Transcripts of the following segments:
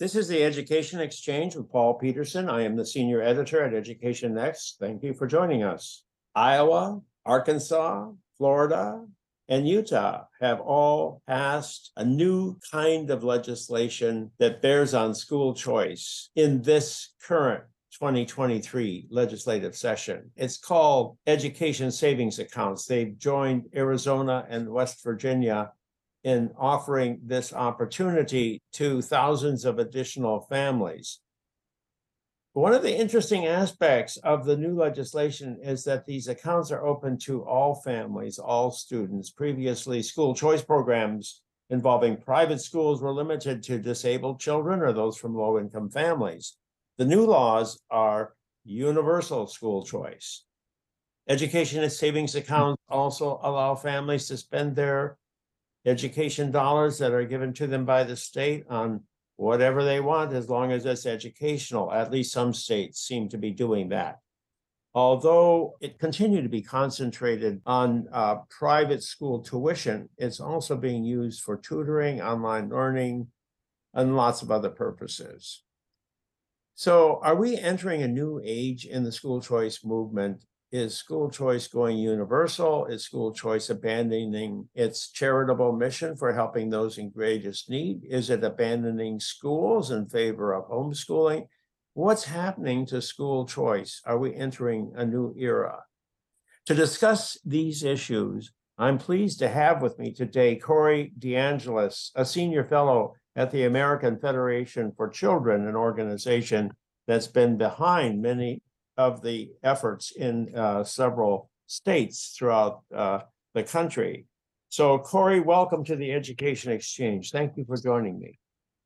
This is the Education Exchange with Paul Peterson. I am the senior editor at Education Next. Thank you for joining us. Iowa, Arkansas, Florida, and Utah have all passed a new kind of legislation that bears on school choice in this current 2023 legislative session. It's called Education Savings Accounts. They've joined Arizona and West Virginia in offering this opportunity to thousands of additional families. One of the interesting aspects of the new legislation is that these accounts are open to all families, all students. Previously, school choice programs involving private schools were limited to disabled children or those from low income families. The new laws are universal school choice. Education and savings accounts also allow families to spend their education dollars that are given to them by the state on whatever they want as long as it's educational. At least some states seem to be doing that. Although it continued to be concentrated on uh, private school tuition, it's also being used for tutoring, online learning, and lots of other purposes. So, are we entering a new age in the school choice movement is school choice going universal? Is school choice abandoning its charitable mission for helping those in greatest need? Is it abandoning schools in favor of homeschooling? What's happening to school choice? Are we entering a new era? To discuss these issues, I'm pleased to have with me today Corey DeAngelis, a senior fellow at the American Federation for Children, an organization that's been behind many of the efforts in uh, several states throughout uh, the country. So, Corey, welcome to the Education Exchange. Thank you for joining me.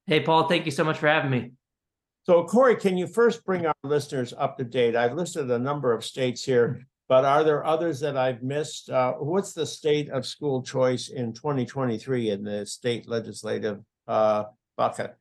Hey, Paul, thank you so much for having me. So, Corey, can you first bring our listeners up to date? I've listed a number of states here, but are there others that I've missed? Uh, what's the state of school choice in 2023 in the state legislative uh, bucket?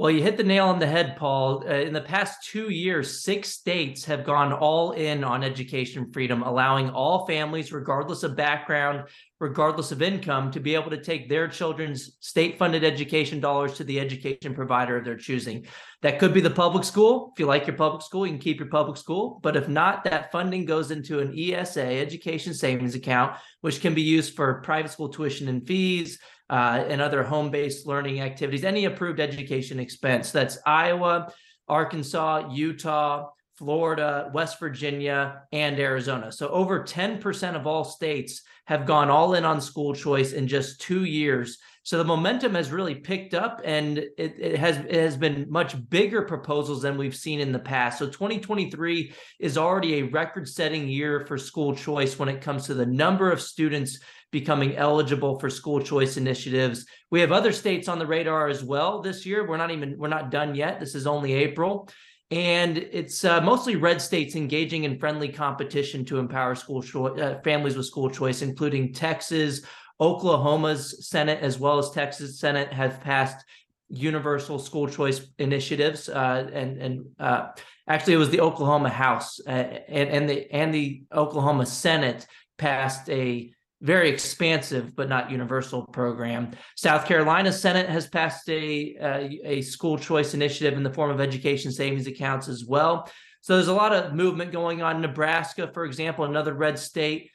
Well, you hit the nail on the head, Paul. Uh, in the past two years, six states have gone all in on education freedom, allowing all families, regardless of background, regardless of income, to be able to take their children's state funded education dollars to the education provider of their choosing. That could be the public school. If you like your public school, you can keep your public school. But if not, that funding goes into an ESA, education savings account, which can be used for private school tuition and fees uh, and other home-based learning activities, any approved education expense. That's Iowa, Arkansas, Utah, Florida, West Virginia, and Arizona. So over 10% of all states have gone all in on school choice in just two years. So the momentum has really picked up and it, it, has it has been much bigger proposals than we've seen in the past. So 2023 is already a record-setting year for school choice when it comes to the number of students becoming eligible for school choice initiatives. We have other states on the radar as well this year. We're not even we're not done yet. This is only April. And it's uh, mostly red states engaging in friendly competition to empower school cho- uh, families with school choice, including Texas, Oklahoma's Senate, as well as Texas Senate, have passed universal school choice initiatives. Uh, and and uh, actually, it was the Oklahoma House uh, and, and the and the Oklahoma Senate passed a very expansive but not universal program. South Carolina Senate has passed a, a, a school choice initiative in the form of education savings accounts as well. So there's a lot of movement going on. Nebraska, for example, another red state,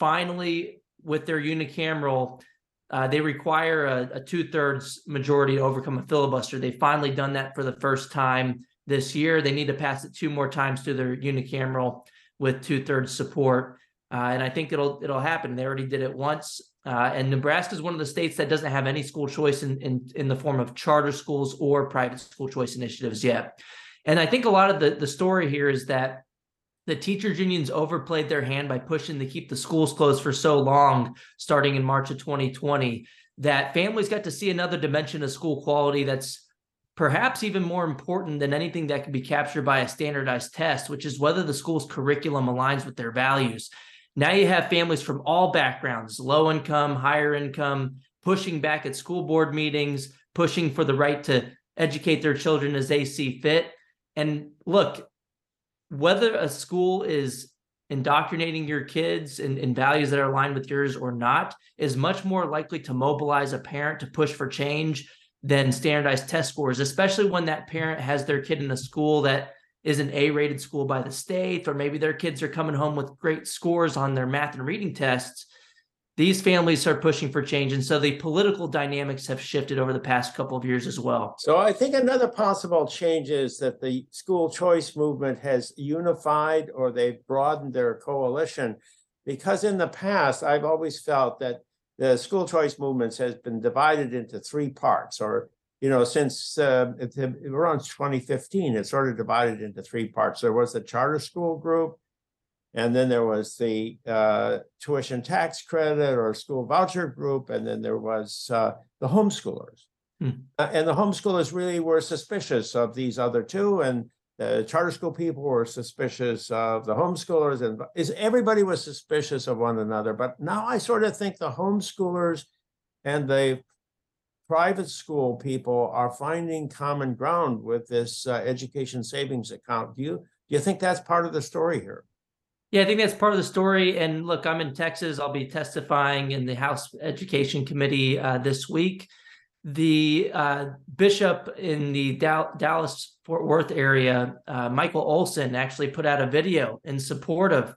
finally with their unicameral, uh, they require a, a two thirds majority to overcome a filibuster. They've finally done that for the first time this year. They need to pass it two more times through their unicameral with two thirds support. Uh, and I think it'll it'll happen. They already did it once. Uh, and Nebraska is one of the states that doesn't have any school choice in, in in the form of charter schools or private school choice initiatives yet. And I think a lot of the the story here is that the teachers unions overplayed their hand by pushing to keep the schools closed for so long, starting in March of 2020, that families got to see another dimension of school quality that's perhaps even more important than anything that can be captured by a standardized test, which is whether the school's curriculum aligns with their values. Now you have families from all backgrounds, low income, higher income, pushing back at school board meetings, pushing for the right to educate their children as they see fit. And look, whether a school is indoctrinating your kids in, in values that are aligned with yours or not is much more likely to mobilize a parent to push for change than standardized test scores, especially when that parent has their kid in a school that is an A rated school by the state, or maybe their kids are coming home with great scores on their math and reading tests. These families are pushing for change. And so the political dynamics have shifted over the past couple of years as well. So I think another possible change is that the school choice movement has unified or they've broadened their coalition. Because in the past, I've always felt that the school choice movements has been divided into three parts or you know, since uh, it- around 2015, it sort of divided into three parts. There was the charter school group, and then there was the uh, tuition tax credit or school voucher group, and then there was uh, the homeschoolers. Hmm. Uh, and the homeschoolers really were suspicious of these other two, and the charter school people were suspicious of the homeschoolers, and is everybody was suspicious of one another. But now I sort of think the homeschoolers and the private school people are finding common ground with this uh, education savings account. Do you do you think that's part of the story here? Yeah, I think that's part of the story. And look, I'm in Texas. I'll be testifying in the House Education Committee uh, this week. The uh, bishop in the Dal- Dallas Fort Worth area, uh, Michael Olson, actually put out a video in support of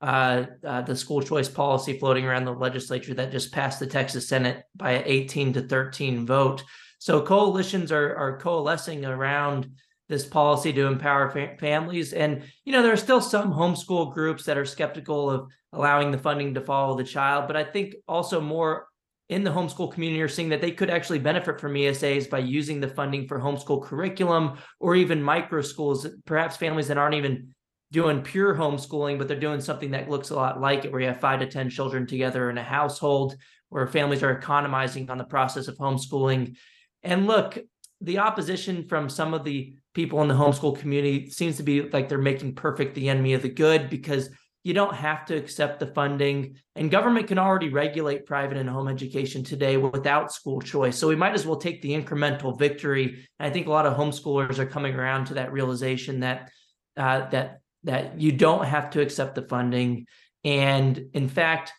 uh, uh, the school choice policy floating around the legislature that just passed the Texas Senate by an 18 to 13 vote. So coalitions are, are coalescing around this policy to empower fa- families. And, you know, there are still some homeschool groups that are skeptical of allowing the funding to follow the child. But I think also more in the homeschool community are seeing that they could actually benefit from ESAs by using the funding for homeschool curriculum or even micro schools, perhaps families that aren't even doing pure homeschooling, but they're doing something that looks a lot like it, where you have five to 10 children together in a household, where families are economizing on the process of homeschooling. And look, the opposition from some of the people in the homeschool community seems to be like they're making perfect the enemy of the good because you don't have to accept the funding and government can already regulate private and home education today without school choice so we might as well take the incremental victory and i think a lot of homeschoolers are coming around to that realization that uh, that that you don't have to accept the funding and in fact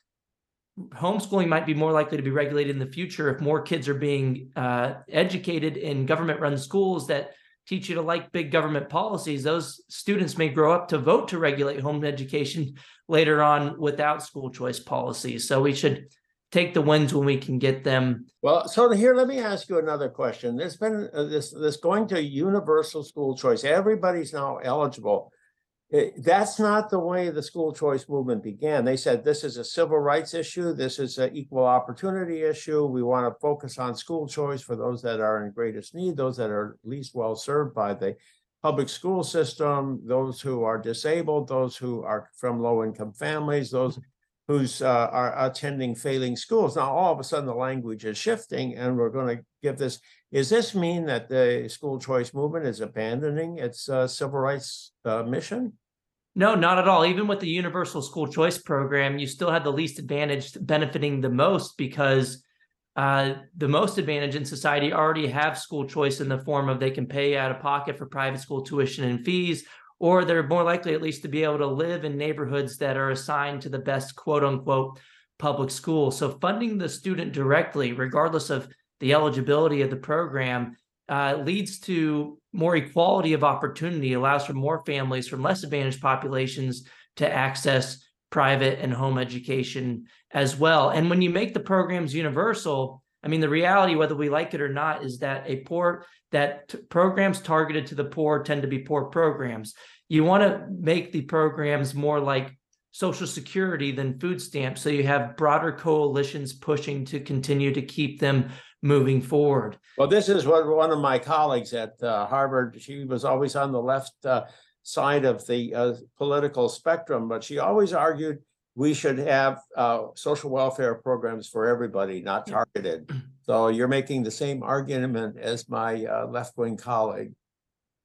homeschooling might be more likely to be regulated in the future if more kids are being uh, educated in government run schools that teach you to like big government policies those students may grow up to vote to regulate home education later on without school choice policies so we should take the wins when we can get them Well, so here, let me ask you another question. There's been uh, this this going to universal school choice. Everybody's now eligible. Eh, that's not the way the school choice movement began. They said this is a civil rights issue. This is an equal opportunity issue. We want to focus on school choice for those that are in greatest need, those that are least well served by the public school system, those who are disabled, those who are from low income families, those who's uh, are attending failing schools. Now, all of a sudden, the language is shifting, and we're going to give this. Is this mean that the school choice movement is abandoning its uh, civil rights uh, mission? No, not at all. Even with the universal school choice program, you still had the least advantaged benefiting the most because uh, the most advantaged in society already have school choice in the form of they can pay out of pocket for private school tuition and fees, or they're more likely at least to be able to live in neighborhoods that are assigned to the best quote unquote public school. So funding the student directly, regardless of the eligibility of the program, uh, leads to more equality of opportunity, allows for more families from less advantaged populations to access private and home education as well. And when you make the programs universal, I mean, the reality, whether we like it or not, is that a poor that t- programs targeted to the poor tend to be poor programs. You want to make the programs more like Social Security than food stamps, so you have broader coalitions pushing to continue to keep them moving forward. Well, this is what one of my colleagues at uh, Harvard. She was always on the left uh, side of the uh, political spectrum, but she always argued we should have uh, social welfare programs for everybody, not targeted. So you're making the same argument as my uh, left-wing colleague.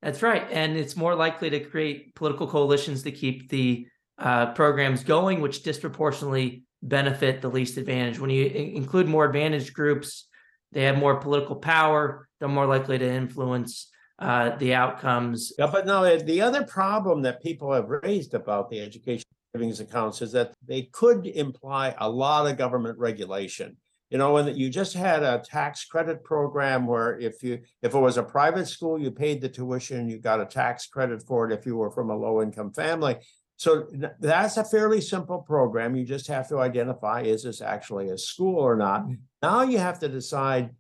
That's right. And it's more likely to create political coalitions to keep the uh, programs going, which disproportionately benefit the least advantaged. When you in- include more advantaged groups, they have more political power, they're more likely to influence uh, the outcomes. Yeah, but no, the other problem that people have raised about the education savings accounts is that they could imply a lot of government regulation. You know, when you just had a tax credit program where if you, if it was a private school, you paid the tuition, you got a tax credit for it if you were from a low income family. So that's a fairly simple program. You just have to identify, is this actually a school or not? Mm-hmm. Now you have to decide,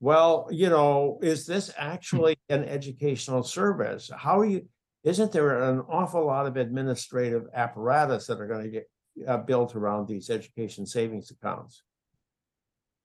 well, you know, is this actually an educational service? How are you, isn't there an awful lot of administrative apparatus that are gonna get uh, built around these education savings accounts?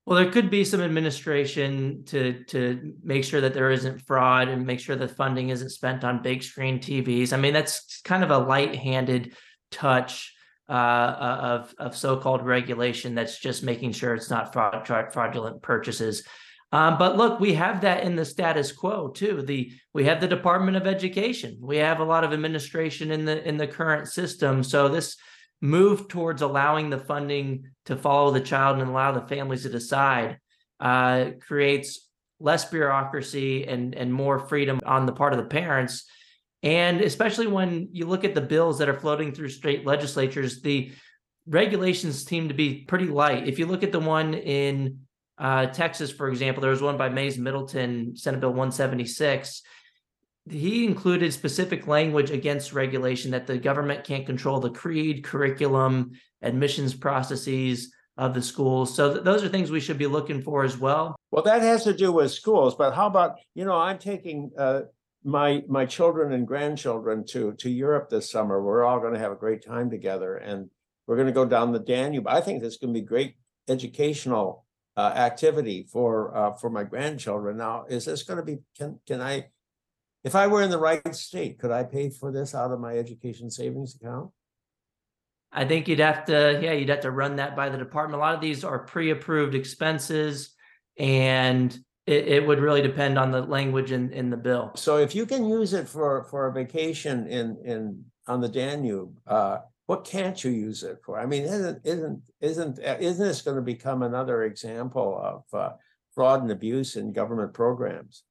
Well, there could be some administration to to make sure that there isn't fraud and make sure that funding isn't spent on big screen TVs. I mean, that's kind of a light-handed touch uh, of of so-called regulation that's just making sure it's not fraud- fraudulent purchases. Um, but look, we have that in the status quo too. The we have the Department of Education. We have a lot of administration in the in the current system. So this move towards allowing the funding to follow the child and allow the families to decide uh, creates less bureaucracy and and more freedom on the part of the parents and especially when you look at the bills that are floating through state legislatures the regulations seem to be pretty light if you look at the one in uh, texas for example there was one by Mayes Middleton senate bill 176 he included specific language against regulation that the government can't control the creed, curriculum, admissions processes of the schools. So th- those are things we should be looking for as well. Well, that has to do with schools, but how about, you know, I'm taking uh my my children and grandchildren to to Europe this summer. We're all gonna have a great time together and we're gonna go down the Danube. I think this is gonna be great educational uh activity for uh for my grandchildren. Now, is this gonna be, can can I if I were in the right state, could I pay for this out of my education savings account? I think you'd have to, yeah, you'd have to run that by the department. A lot of these are pre-approved expenses and it, it would really depend on the language in, in the bill. So if you can use it for for a vacation in in on the Danube, uh, what can't you use it for? I mean, isn't isn't isn't uh, isn't this going to become another example of uh, fraud and abuse in government programs?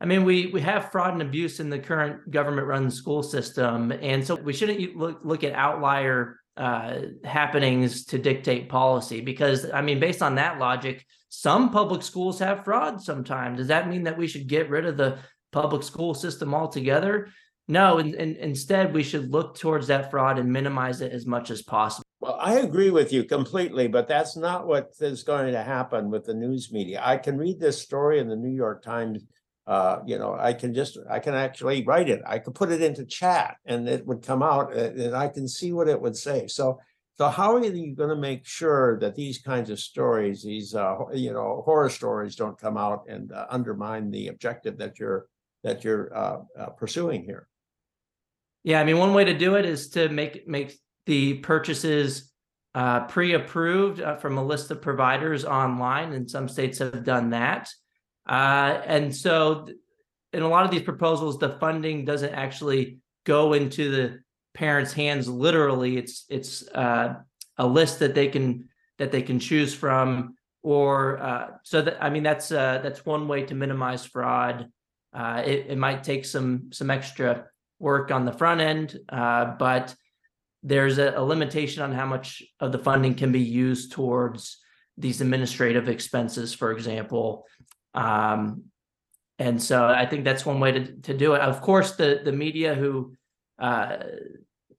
I mean, we we have fraud and abuse in the current government-run school system, and so we shouldn't look look at outlier uh, happenings to dictate policy. Because I mean, based on that logic, some public schools have fraud. Sometimes does that mean that we should get rid of the public school system altogether? No, and, and instead we should look towards that fraud and minimize it as much as possible. Well, I agree with you completely, but that's not what is going to happen with the news media. I can read this story in the New York Times. Uh, you know, I can just, I can actually write it. I could put it into chat and it would come out uh, and I can see what it would say. So, so how are you going to make sure that these kinds of stories, these, uh, you know, horror stories don't come out and uh, undermine the objective that you're, that you're, uh, uh, pursuing here? Yeah, I mean, one way to do it is to make make the purchases uh, pre-approved uh, from a list of providers online, and some states have done that. Uh, and so, th- in a lot of these proposals, the funding doesn't actually go into the parents' hands literally. It's it's uh, a list that they can that they can choose from, or uh, so that I mean that's uh, that's one way to minimize fraud. It, it might take some some extra work on the front end, uh, but there's a, a limitation on how much of the funding can be used towards these administrative expenses, for example. Um, and so I think that's one way to, to do it. Of course, the the media who, uh,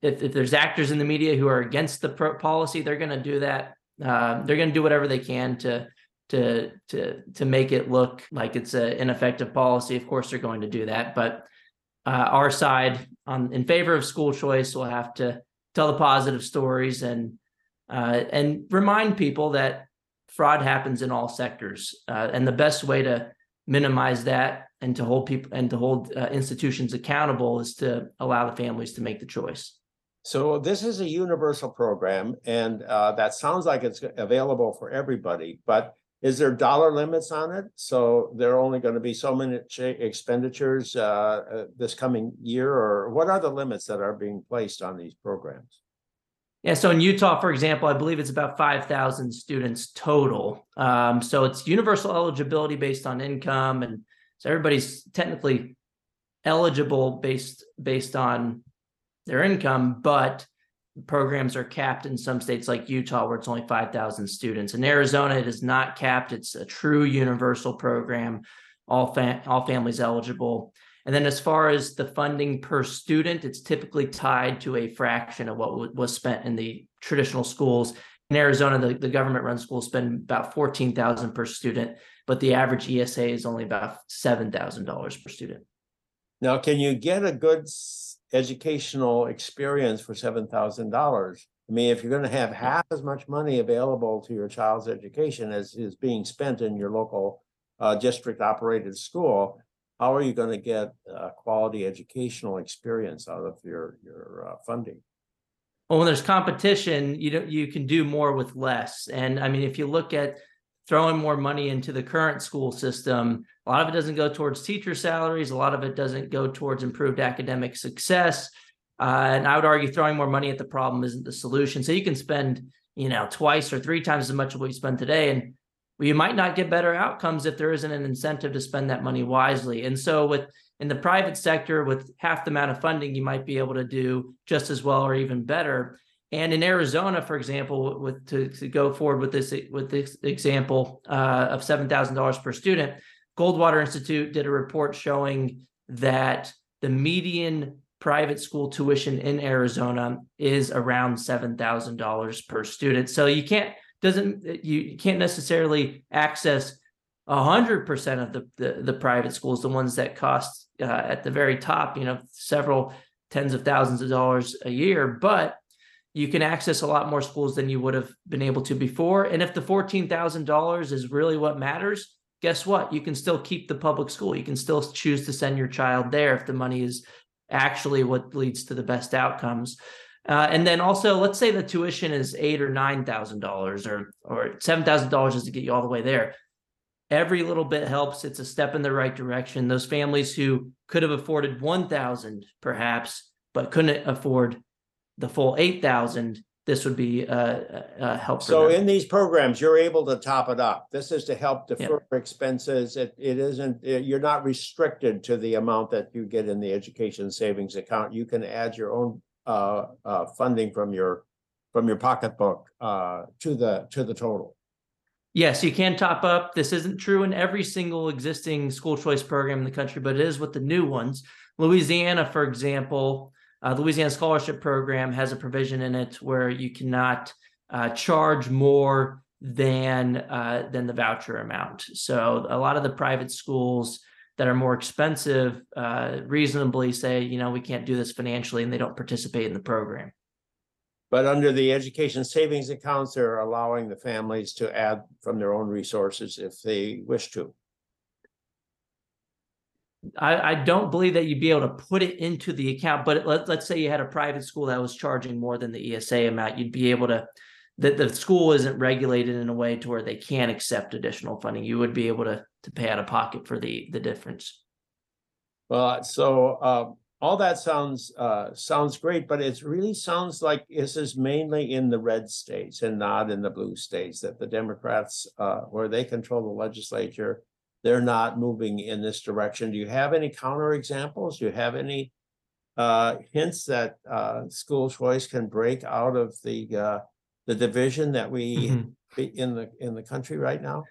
if if there's actors in the media who are against the pro- policy, they're going to do that. Uh, they're going to do whatever they can to to to to make it look like it's an ineffective policy. Of course, they're going to do that, but uh, our side on in favor of school choice will have to tell the positive stories and uh, and remind people that fraud happens in all sectors, uh, and the best way to minimize that and to hold people and to hold uh, institutions accountable is to allow the families to make the choice. So this is a universal program and uh, that sounds like it's available for everybody, but is there dollar limits on it? So there are only going to be so many expenditures uh, uh, this coming year or what are the limits that are being placed on these programs? Yeah, so in Utah, for example, I believe it's about 5,000 students total. Um, so it's universal eligibility based on income, and so everybody's technically eligible based based on their income, but programs are capped in some states like Utah, where it's only 5,000 students. In Arizona, it is not capped. It's a true universal program, all, fam- all families eligible. And then as far as the funding per student, it's typically tied to a fraction of what wa- was spent in the traditional schools. In Arizona, the, the government run schools spend about 14,000 per student, but the average ESA is only about $7,000 per student. Now, can you get a good educational experience for seven thousand dollars? I mean, if you're gonna have half as much money available to your child's education as is being spent in your local uh, district operated school, how are you gonna get a quality educational experience out of your, your uh, funding? Well, when there's competition, you don't you can do more with less. And I mean, if you look at throwing more money into the current school system, a lot of it doesn't go towards teacher salaries. A lot of it doesn't go towards improved academic success. Uh, and I would argue throwing more money at the problem isn't the solution. So you can spend, you know, twice or three times as much as what you spend today, and you might not get better outcomes if there isn't an incentive to spend that money wisely. And so with in the private sector, with half the amount of funding, you might be able to do just as well or even better. And in Arizona, for example, with to, to go forward with this with this example uh, of seven thousand dollars per student, Goldwater Institute did a report showing that the median private school tuition in Arizona is around seven thousand dollars per student. So you can't doesn't you can't necessarily access hundred percent of the, the the private schools, the ones that cost uh, at the very top, you know, several tens of thousands of dollars a year, but you can access a lot more schools than you would have been able to before. And if the fourteen thousand dollars is really what matters, guess what? You can still keep the public school. You can still choose to send your child there if the money is actually what leads to the best outcomes. Uh, and then also, let's say the tuition is eight or nine thousand dollars, or or seven thousand dollars just to get you all the way there. Every little bit helps. It's a step in the right direction. Those families who could have afforded one thousand, perhaps, but couldn't afford the full eight thousand, this would be a, a help. So in these programs, you're able to top it up. This is to help Yeah. defer expenses. It, it isn't, uh, you're not restricted to the amount that you get in the education savings account. You can add your own uh, uh, funding from your, from your pocketbook uh, to the, to the total. Yes, you can top up. This isn't true in every single existing school choice program in the country, but it is with the new ones. Louisiana, for example, uh, Louisiana Scholarship Program has a provision in it where you cannot uh, charge more than uh, than the voucher amount. So a lot of the private schools that are more expensive uh, reasonably say, you know, we can't do this financially, and they don't participate in the program. But under the education savings accounts, they're allowing the families to add from their own resources if they wish to. I, I don't believe that you'd be able to put it into the account, but let, let's say you had a private school that was charging more than the ESA amount, you'd be able to, that the school isn't regulated in a way to where they can't accept additional funding. You would be able to, to pay out of pocket for the, the difference. Well, so uh, all that sounds uh, sounds great, but it really sounds like this is mainly in the red states and not in the blue states. That the Democrats, uh, where they control the legislature, they're not moving in this direction. Do you have any counter examples? Do you have any uh, hints that uh, school choice can break out of the uh, the division that we Mhm. in the in the country right now?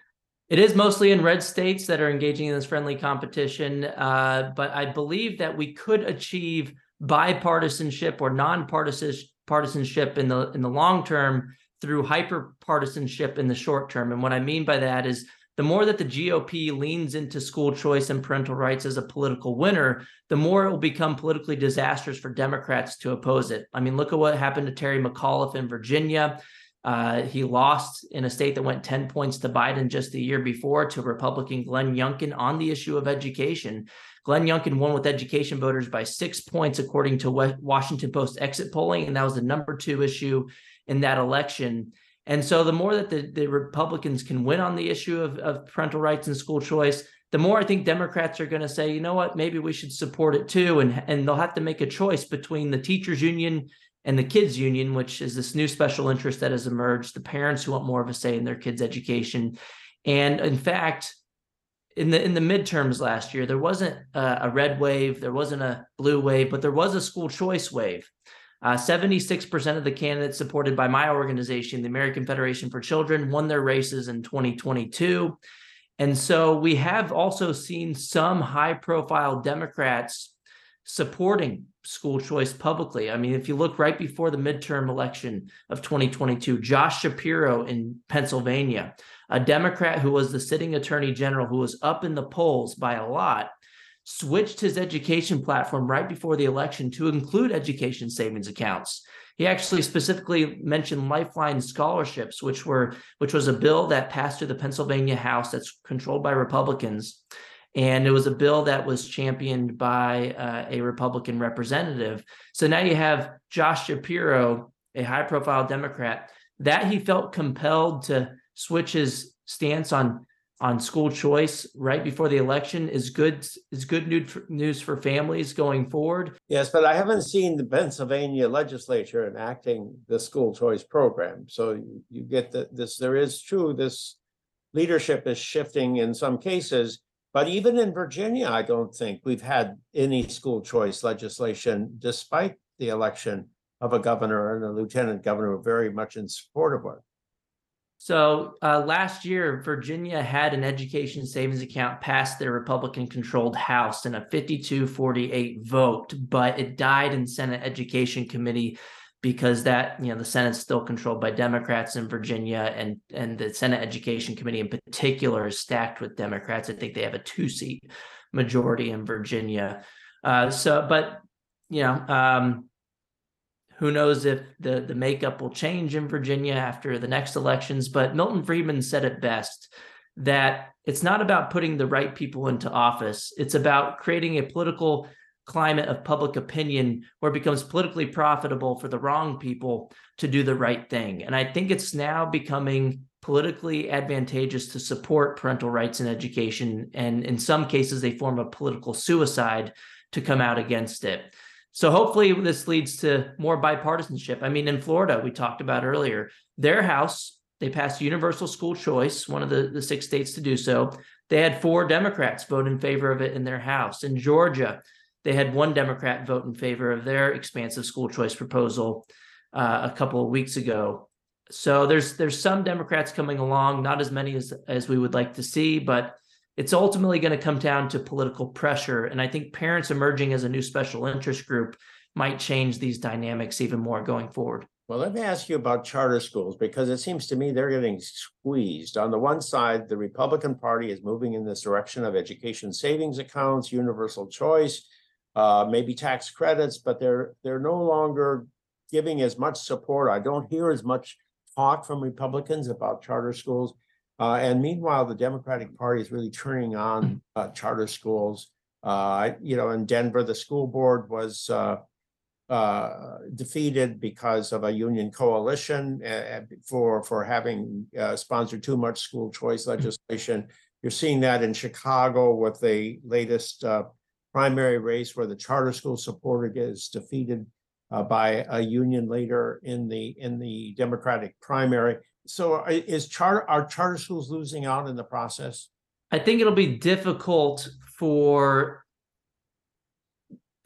It is mostly in red states that are engaging in this friendly competition, uh, but I believe that we could achieve bipartisanship or nonpartisan partisanship in the in the long term through hyper partisanship in the short term. And what I mean by that is the more that the GOP leans into school choice and parental rights as a political winner, the more it will become politically disastrous for Democrats to oppose it. I mean, look at what happened to Terry McAuliffe in Virginia. Uh, he lost in a state that went 10 points to Biden just the year before to Republican Glenn Youngkin on the issue of education. Glenn Youngkin won with education voters by six points, according to Washington Post exit polling. And that was the number two issue in that election. And so the more that the, the Republicans can win on the issue of, of parental rights and school choice, the more I think Democrats are going to say, you know what, maybe we should support it too. And, and they'll have to make a choice between the teachers union and the kids union which is this new special interest that has emerged the parents who want more of a say in their kids education and in fact in the in the midterms last year there wasn't a, a red wave there wasn't a blue wave but there was a school choice wave Uh, 76% of the candidates supported by my organization, the American Federation for Children, won their races in 2022. And so we have also seen some high profile Democrats supporting school choice publicly. I mean, if you look right before the midterm election of 2022, Josh Shapiro in Pennsylvania, a Democrat who was the sitting attorney general, who was up in the polls by a lot, switched his education platform right before the election to include education savings accounts. He actually specifically mentioned lifeline scholarships, which were which was a bill that passed through the Pennsylvania House that's controlled by Republicans. And it was a bill that was championed by uh, a Republican representative. So now you have Josh Shapiro, a high profile Democrat, that he felt compelled to switch his stance on on school choice right before the election is good is good news for, families going forward. Yes, but I haven't seen the Pennsylvania legislature enacting the school choice program. So you, get that this there is true this leadership is shifting in some cases, but even in Virginia, I don't think we've had any school choice legislation despite the election of a governor and a lieutenant governor very much in support of it. So uh, last year, Virginia had an education savings account pass their Republican controlled House in a 52 48 vote, but it died in Senate Education Committee because that you know the Senate's still controlled by Democrats in Virginia and and the Senate Education Committee in particular is stacked with Democrats. I think they have a two seat majority in Virginia. Uh, so, but you know, um, who knows if the, the makeup will change in Virginia after the next elections? But Milton Friedman said it best that it's not about putting the right people into office, it's about creating a political climate of public opinion where it becomes politically profitable for the wrong people to do the right thing. And I think it's now becoming politically advantageous to support parental rights in education. And in some cases, they form a political suicide to come out against it. So hopefully this leads to more bipartisanship. I mean, in Florida, we talked about earlier, their house, they passed universal school choice, one of the, the six states to do so. They had four Democrats vote in favor of it in their house. In Georgia, they had one Democrat vote in favor of their expansive school choice proposal uh, a couple of weeks ago. So there's there's some Democrats coming along, not as many as as we would like to see, but it's ultimately going to come down to political pressure. And I think parents emerging as a new special interest group might change these dynamics even more going forward. Well, let me ask you about charter schools because it seems to me they're getting squeezed. On the one side, the Republican Party is moving in this direction of education savings accounts, universal choice, uh, maybe tax credits, but they're they're no longer giving as much support. I don't hear as much talk from Republicans about charter schools. Uh, and meanwhile, the Democratic Party is really turning on mm. uh, charter schools. Uh, you know, in Denver, the school board was uh, uh, defeated because of a union coalition uh, for for having sponsored too much school choice mm. legislation. You're seeing that in Chicago with the latest primary race, where the charter school supporter gets defeated by a union leader in the in the Democratic primary so is charter, are charter schools losing out in the process? I think it'll be difficult for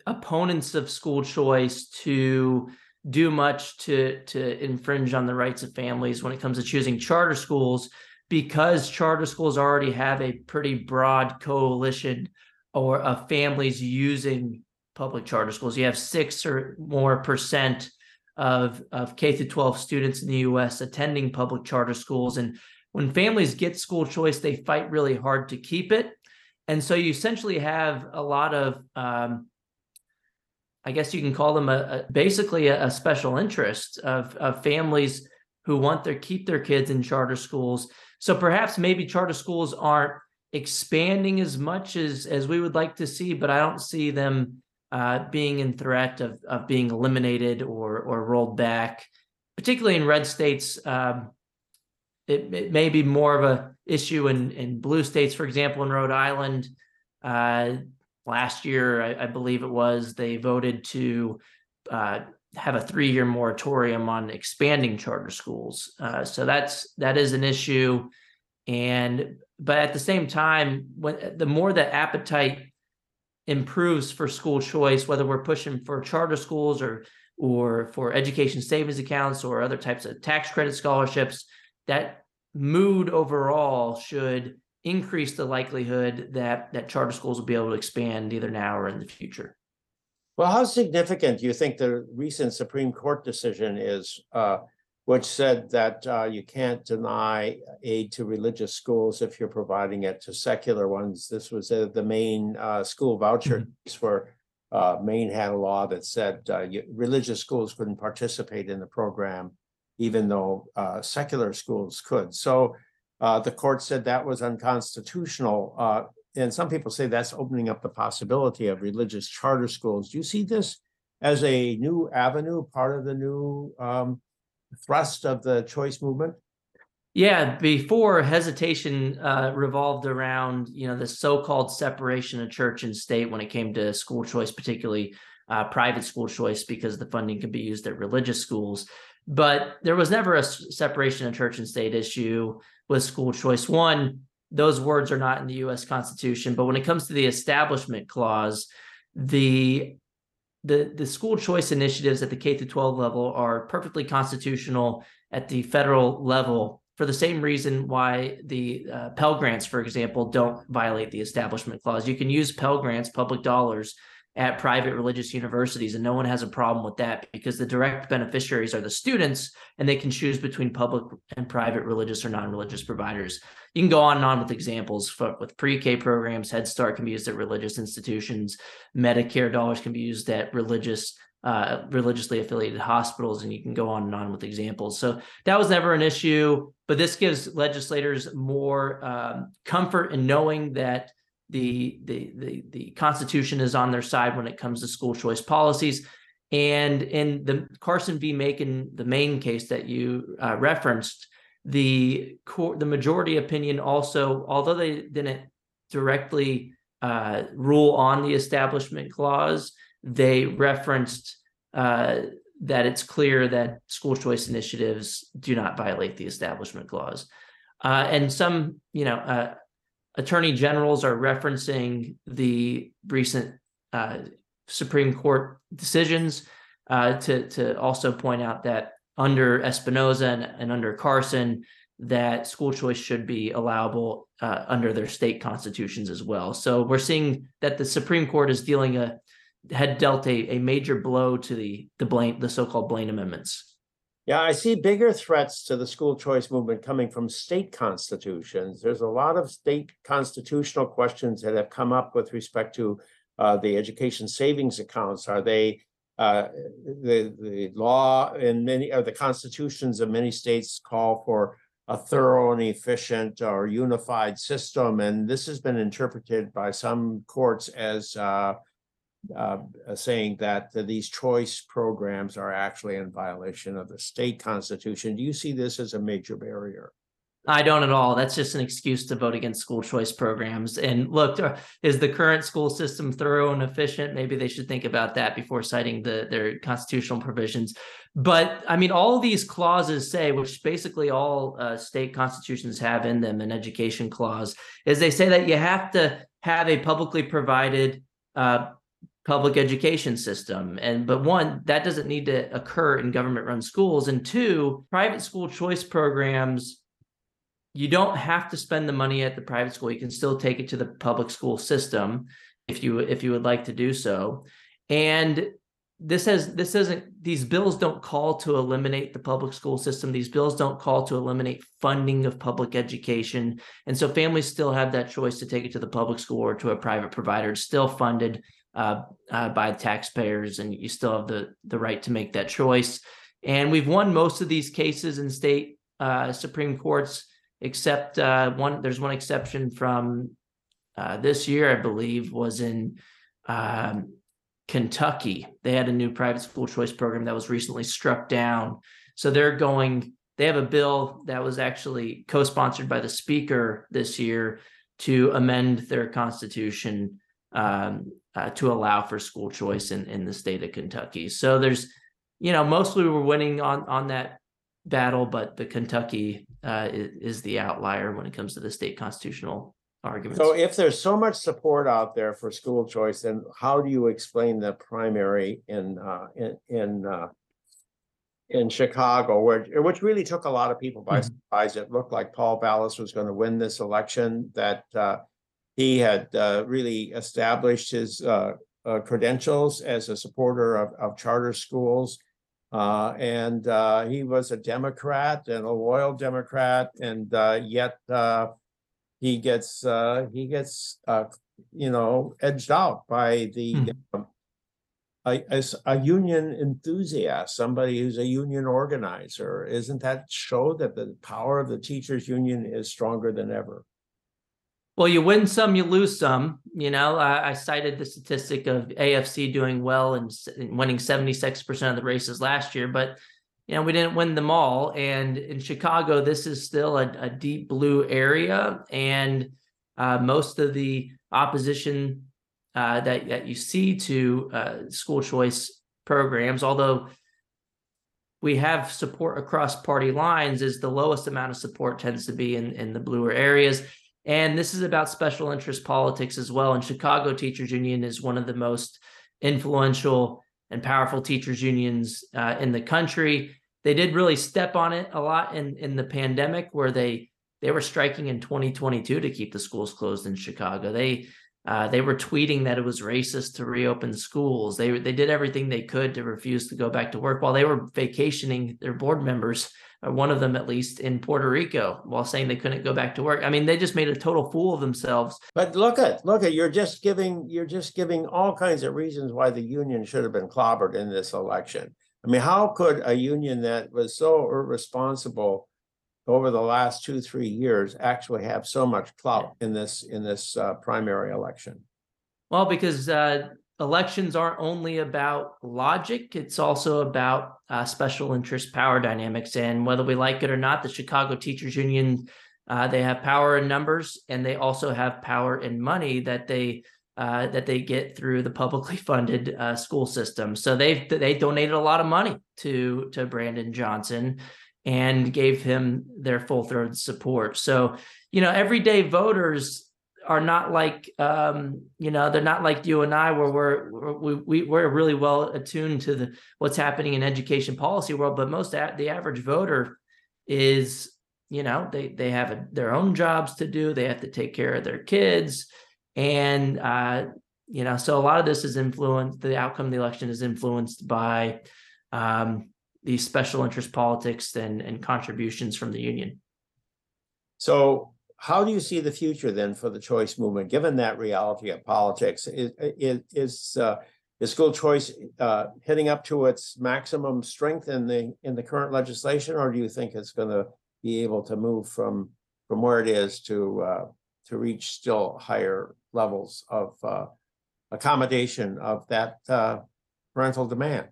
opponents of school choice to do much to to infringe on the rights of families when it comes to choosing charter schools because charter schools already have a pretty broad coalition or of families using public charter schools. You have six or more percent of, of K through 12 students in the US attending public charter schools. And when families get school choice, they fight really hard to keep it. And so you essentially have a lot of, um, I guess you can call them a, a basically a, a, special interest of, of families who want to keep their kids in charter schools. So perhaps maybe charter schools aren't expanding as much as as we would like to see, but I don't see them uh, being in threat of, of being eliminated or or rolled back, particularly in red states. Um, it, it may be more of a issue in in blue states, for example, in Rhode Island. Uh, last year, I, I, believe it was, they voted to uh, have a three year moratorium on expanding charter schools. Uh, so that's that is an issue, and but at the same time, when the more the appetite improves for school choice, whether we're pushing for charter schools or or for education savings accounts or other types of tax credit scholarships, that mood overall should increase the likelihood that that charter schools will be able to expand either now or in the future. Well, how significant do you think the recent Supreme Court decision is, uh, which said that uh, you can't deny aid to religious schools if you're providing it to secular ones? This was uh, the main uh, school voucher Mhm. case where uh, Maine had a law that said uh, you- religious schools couldn't participate in the program, even though uh, secular schools could. So uh, the court said that was unconstitutional. Uh, and some people say that's opening up the possibility of religious charter schools. Do you see this as a new avenue, part of the new um, thrust of the choice movement? Yeah, before hesitation uh, revolved around you know the so-called separation of church and state when it came to school choice, particularly uh, private school choice, because the funding could be used at religious schools. But there was never a separation of church and state issue with school choice. One, those words are not in the U.S. Constitution. But when it comes to the Establishment Clause, the the the school choice initiatives at the K through 12 level are perfectly constitutional at the federal level for the same reason why the uh, Pell Grants, for example, don't violate the Establishment Clause. You can use Pell Grants, public dollars, at private religious universities, and no one has a problem with that because the direct beneficiaries are the students, and they can choose between public and private religious or non-religious providers. You can go on and on with examples with pre-K programs. Head Start can be used at religious institutions. Medicare dollars can be used at religious uh, religiously affiliated hospitals, and you can go on and on with examples. So that was never an issue, but this gives legislators more um, comfort in knowing that the, the the the Constitution is on their side when it comes to school choice policies. And in the Carson v. Makin, the main case that you uh, referenced, the court, the majority opinion also, although they didn't directly uh, rule on the Establishment Clause, they referenced uh, that it's clear that school choice initiatives do not violate the Establishment Clause. Uh, and some, you know, uh, attorney generals are referencing the recent uh, Supreme Court decisions uh, to to also point out that under Espinoza and, and under Carson, that school choice should be allowable uh, under their state constitutions as well. So we're seeing that the Supreme Court is dealing a had dealt a, a major blow to the the Blaine the so-called Blaine amendments. Yeah, I see bigger threats to the school choice movement coming from state constitutions. There's a lot of state constitutional questions that have come up with respect to uh, the education savings accounts. Are they uh, the the law in many or the constitutions of many states call for a thorough and efficient or unified system, and this has been interpreted by some courts as uh, uh, saying that these choice programs are actually in violation of the state constitution. Do you see this as a major barrier? I don't at all. That's just an excuse to vote against school choice programs. And look, uh, is the current school system thorough and efficient? Maybe they should think about that before citing the their constitutional provisions. But I mean, all these clauses say, which basically all uh, state constitutions have in them, an education clause, is they say that you have to have a publicly provided uh, public education system. And but one, that doesn't need to occur in government-run schools. And two, private school choice programs you don't have to spend the money at the private school. You can still take it to the public school system if you if you would like to do so. And this has this isn't these bills don't call to eliminate the public school system. These bills don't call to eliminate funding of public education. And so families still have that choice to take it to the public school or to a private provider. It's still funded uh, uh, by taxpayers and you still have the the right to make that choice and we've won most of these cases in state uh, supreme courts except uh, one. There's one exception from uh, this year, I believe, was in um, Kentucky. They had a new private school choice program that was recently struck down. So they're going. They have a bill that was actually co-sponsored by the speaker this year to amend their constitution um, uh, to allow for school choice in in the state of Kentucky. So there's, you know, mostly we're winning on on that battle, but the Kentucky uh, is, is the outlier when it comes to the state constitutional arguments. So if there's so much support out there for school choice, then how do you explain the primary in, uh, in, in, uh, in Chicago, where, which really took a lot of people by Mhm. surprise. It looked like Paul Vallas was going to win this election, that, uh, he had, uh, really established his, uh, uh, credentials as a supporter of, of charter schools. Uh, and, uh, he was a Democrat and a loyal Democrat, and, uh, yet, uh, he gets, uh, he gets, uh, you know, edged out by the Mhm. um, a, a union enthusiast, somebody who's a union organizer. Isn't that show that the power of the teachers union is stronger than ever? Well, you win some, you lose some. You know, I, I cited the statistic of AFC doing well and winning 76% of the races last year, but you know, we didn't win them all. And in Chicago, this is still a, a deep blue area. And uh, most of the opposition uh, that, that you see to uh, school choice programs, although we have support across party lines, is the lowest amount of support tends to be in, in the bluer areas. And this is about special interest politics as well. And Chicago Teachers Union is one of the most influential and powerful teachers unions uh, in the country. They did really step on it a lot in in the pandemic, where they they were striking in 2022 to keep the schools closed in Chicago. They uh, they were tweeting that it was racist to reopen schools. They they did everything they could to refuse to go back to work while they were vacationing their board members uh, one of them at least in Puerto Rico while saying they couldn't go back to work. I mean, they just made a total fool of themselves. But look at, look at, you're just giving, you're just giving all kinds of reasons why the union should have been clobbered in this election. I mean, how could a union that was so irresponsible over the last two, three years actually have so much clout in this, in this uh, primary election? Well, because uh, elections aren't only about logic, it's also about uh, special interest power dynamics. And whether we like it or not, the Chicago Teachers Union, uh, they have power in numbers and they also have power in money that they uh, that they get through the publicly funded uh, school system. So they've they donated a lot of money to to Brandon Johnson and gave him their full throated support. So you know, everyday voters are not like um, you know they're not like you and I where we're we're we, we're really well attuned to the what's happening in education policy world but most the average voter is you know they they have a, their own jobs to do they have to take care of their kids and uh you know so a lot of this is influenced the outcome of the election is influenced by um these special interest politics and and contributions from the union So how do you see the future then for the choice movement, given that reality of politics? Is, is, uh, is school choice, uh, hitting up to its maximum strength in the, in the current legislation? Or do you think it's gonna be able to move from, from where it is to, uh, to reach still higher levels of, uh, accommodation of that, uh, parental demand?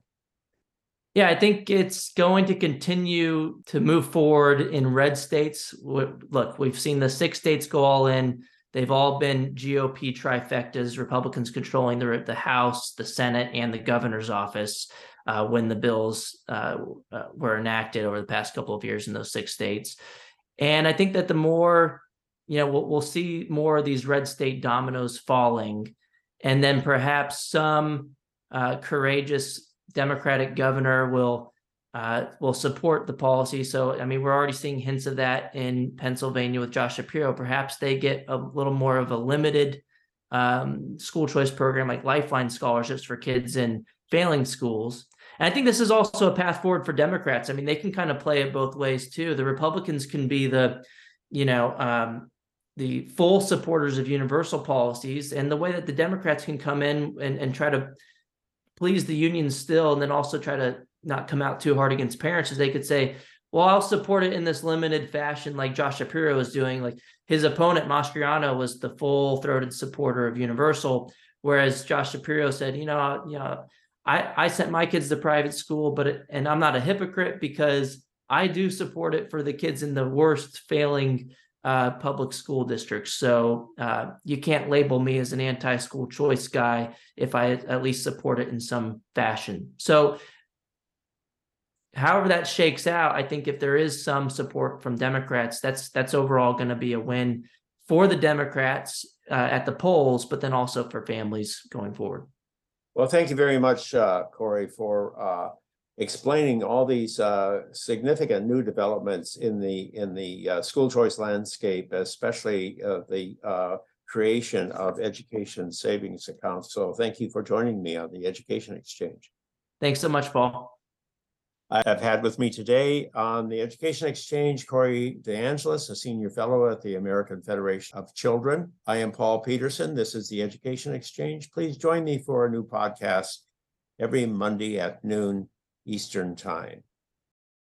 Yeah, I think it's going to continue to move forward in red states. Look, we've seen the six states go all in. They've all been GOP trifectas, Republicans controlling the the House, the Senate, and the governor's office uh, when the bills uh, uh, were enacted over the past couple of years in those six states. And I think that the more, you know, we'll, we'll see more of these red state dominoes falling, and then perhaps some uh, courageous Democratic governor will uh, will support the policy. So, I mean, we're already seeing hints of that in Pennsylvania with Josh Shapiro. Perhaps they get a little more of a limited um, school choice program like Lifeline scholarships for kids in failing schools. And I think this is also a path forward for Democrats. I mean, they can kind of play it both ways too. The Republicans can be the, you know, um, the full supporters of universal policies, and the way that the Democrats can come in and, and try to please the union still and then also try to not come out too hard against parents is they could say well i'll support it in this limited fashion like josh shapiro was doing like his opponent Mastriano was the full-throated supporter of universal whereas josh shapiro said you know you know i i sent my kids to private school but it, and i'm not a hypocrite because i do support it for the kids in the worst failing uh, public school districts. So uh, you can't label me as an anti-school choice guy if I at least support it in some fashion. So however that shakes out, I think if there is some support from Democrats, that's that's overall going to be a win for the Democrats uh, at the polls, but then also for families going forward. Well, thank you very much, uh, Corey, for uh, explaining all these uh, significant new developments in the, in the uh, school choice landscape, especially uh, the uh, creation of education savings accounts. So thank you for joining me on the Education Exchange. Thanks so much, Paul. I have had with me today on the Education Exchange, Corey DeAngelis, a senior fellow at the American Federation of Children. I am Paul Peterson. This is the Education Exchange. Please join me for a new podcast every Monday at noon Eastern Time.